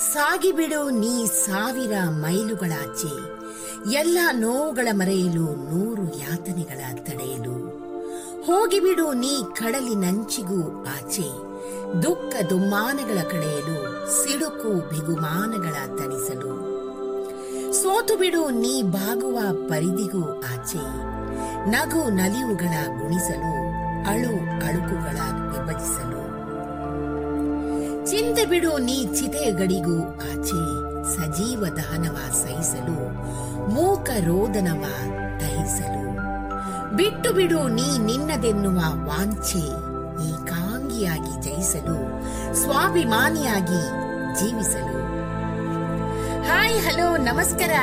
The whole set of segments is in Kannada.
ಸಾಗಿಬಿಡು ನೀ ಸಾವಿರ ಮೈಲುಗಳಾಚೆ. ಎಲ್ಲ ನೋವುಗಳ ಮರೆಯಲು ನೂರು ಯಾತನೆಗಳ ತಡೆಯಲು. ಹೋಗಿಬಿಡು ನೀ ಕಡಲಿನಂಚಿಗೂ ಆಚೆ. ದುಃಖ ದುಮ್ಮಾನಗಳ ಕಡೆಯಲು ಸಿಡುಕು ಬಿಗುಮಾನಗಳ ತಣಿಸಲು. ಸೋತು ಬಿಡು ನೀ ಬಾಗುವ ಪರಿದಿಗೂ ಆಚೆ. ನಗು ನಲಿವುಗಳ ಗುಣಿಸಲು ಅಳು ಅಳುಕುಗಳ ಚಿಂತೆ ಬಿಡು ನೀ ಚಿತೆಯ ಗಡಿಗೂ ಆಚೆ ಸಜೀವ ದಹನವ ಸಹಿಸಲು, ಮೂಕ ರೋದನವ ದಹಿಸಲು. ಬಿಟ್ಟು ಬಿಡು ನೀ ನಿನ್ನದೆನ್ನುವ ವಾಂಛೆ ಏಕಾಂಗಿಯಾಗಿ ಜಯಿಸಲು, ಸ್ವಾಭಿಮಾನಿಯಾಗಿ ಜೀವಿಸಲು. ಹಾಯ್, ಹಲೋ, ನಮಸ್ಕಾರ.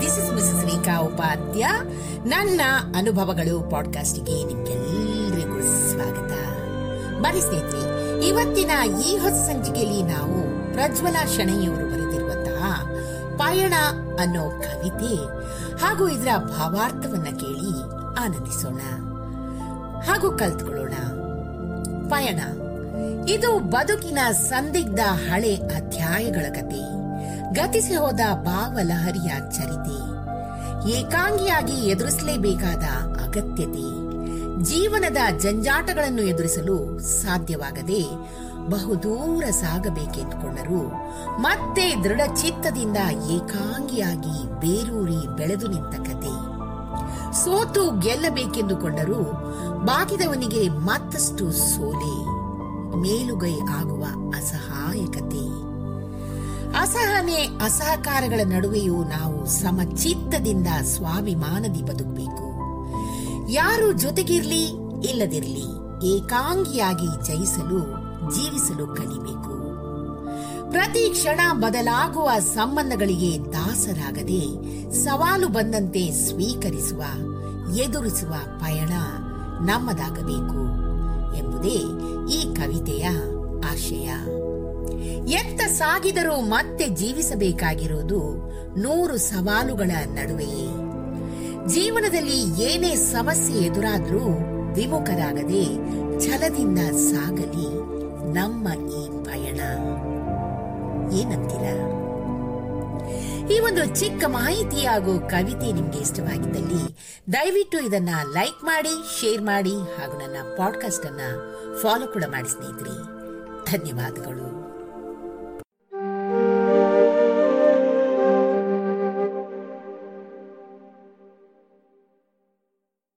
This is Mrs Rekha Upadhya ನನ್ನ ಅನುಭವಗಳು ಪಾಡ್ಕಾಸ್ಟ್ಗೆ ನಿಮ್ಗೆಲ್ಲರಿಗೂ ಸ್ವಾಗತ. ಬನ್ನಿ ಸ್ನೇಹಿತರೆ ಇವತ್ತಿನ ಈ ಹೊಸ ಸಂಚಿಕೆಯಲ್ಲಿ ನಾವು ಪ್ರಜ್ವಲ ಶೆಣೆಯವರು ಬರೆದಿರುವಂತಹ ಪಯಣ ಅನ್ನೋ ಕವಿತೆ ಹಾಗೂ ಇದರ ಭಾವಾರ್ಥವನ್ನ ಕೇಳಿ ಆನಂದಿಸೋಣ. ಹಾಗೂ ಕಲ್ತ್ಕೊಳ್ಳೋಣ. ಪಯಣ. ಇದು ಬದುಕಿನ ಸಂದಿಗ್ಧ ಹಳೆ ಅಧ್ಯಾಯಗಳ ಕತೆ. ಗತಿಸಿ ಹೋದ ಭಾವಲಹರಿಯ ಚರಿತೆ. ಏಕಾಂಗಿಯಾಗಿ ಎದುರಿಸಲೇಬೇಕಾದ ಅಗತ್ಯತೆ. ಜೀವನದ ಜಂಜಾಟಗಳನ್ನು ಎದುರಿಸಲು ಸಾಧ್ಯವಾಗದೆ ಬಹುದೂರ ಸಾಗಬೇಕೆಂದುಕೊಂಡರು. ಮತ್ತೆ ದೃಢ ಚಿತ್ತದಿಂದ ಏಕಾಂಗಿಯಾಗಿ ಬೇರೂರಿ ಬೆಳೆದು ನಿಂತ ಕತೆ. ಸೋತು ಗೆಲ್ಲಬೇಕೆಂದುಕೊಂಡರೂ, ಬಾಗಿದವನಿಗೆ ಮತ್ತಷ್ಟು ಸೋಲೆ, ಮೇಲುಗೈ ಆಗುವ ಅಸಹಾಯಕತೆ ಅಸಹನೆ, ಅಸಹಕಾರಗಳ ನಡುವೆಯೂ ನಾವು ಸಮಚಿತ್ತದಿಂದ ಸ್ವಾಭಿಮಾನದಿ ಬದುಕಬೇಕು. ಯಾರು ಜೊತೆಗಿರ್ಲಿ, ಇಲ್ಲದಿರ್ಲಿ, ಏಕಾಂಗಿಯಾಗಿ ಜಯಿಸಲು, ಜೀವಿಸಲು ಕಲಿಬೇಕು. ಪ್ರತಿ ಕ್ಷಣ ಬದಲಾಗುವ ಸಂಬಂಧಗಳಿಗೆ ದಾಸರಾಗದೆ, ಸವಾಲು ಬಂದಂತೆ ಸ್ವೀಕರಿಸುವ, ಎದುರಿಸುವ ಪಯಣ ನಮ್ಮದಾಗಬೇಕು ಎಂಬುದೇ ಈ ಕವಿತೆಯ ಆಶಯ. ಎತ್ತ ಸಾಗಿದರೂ ಮತ್ತೆ ಜೀವಿಸಬೇಕಾಗಿರುವುದು ನೂರು ಸವಾಲುಗಳ ನಡುವೆಯೇ. ಜೀವನದಲ್ಲಿ ಏನೇ ಸಮಸ್ಯೆ ಎದುರಾದ್ರೂ ವಿಮುಖರಾಗದೆ ಛಲದಿಂದ ಸಾಗಲಿ ನಮ್ಮ ಈ ಪಯಣ. ಏನಂತೀರ? ಈ ಒಂದು ಚಿಕ್ಕ ಮಾಹಿತಿ ಹಾಗೂ ಕವಿತೆ ನಿಮ್ಗೆ ಇಷ್ಟವಾಗಿದ್ದಲ್ಲಿ ದಯವಿಟ್ಟು ಇದನ್ನ ಲೈಕ್ ಮಾಡಿ, ಶೇರ್ ಮಾಡಿ ಹಾಗೂ ನನ್ನ ಪಾಡ್ಕಾಸ್ಟ್ ಅನ್ನ ಫಾಲೋ ಕೂಡ ಮಾಡಿ ಸ್ನೇಹಿತರೆ. ಧನ್ಯವಾದಗಳು.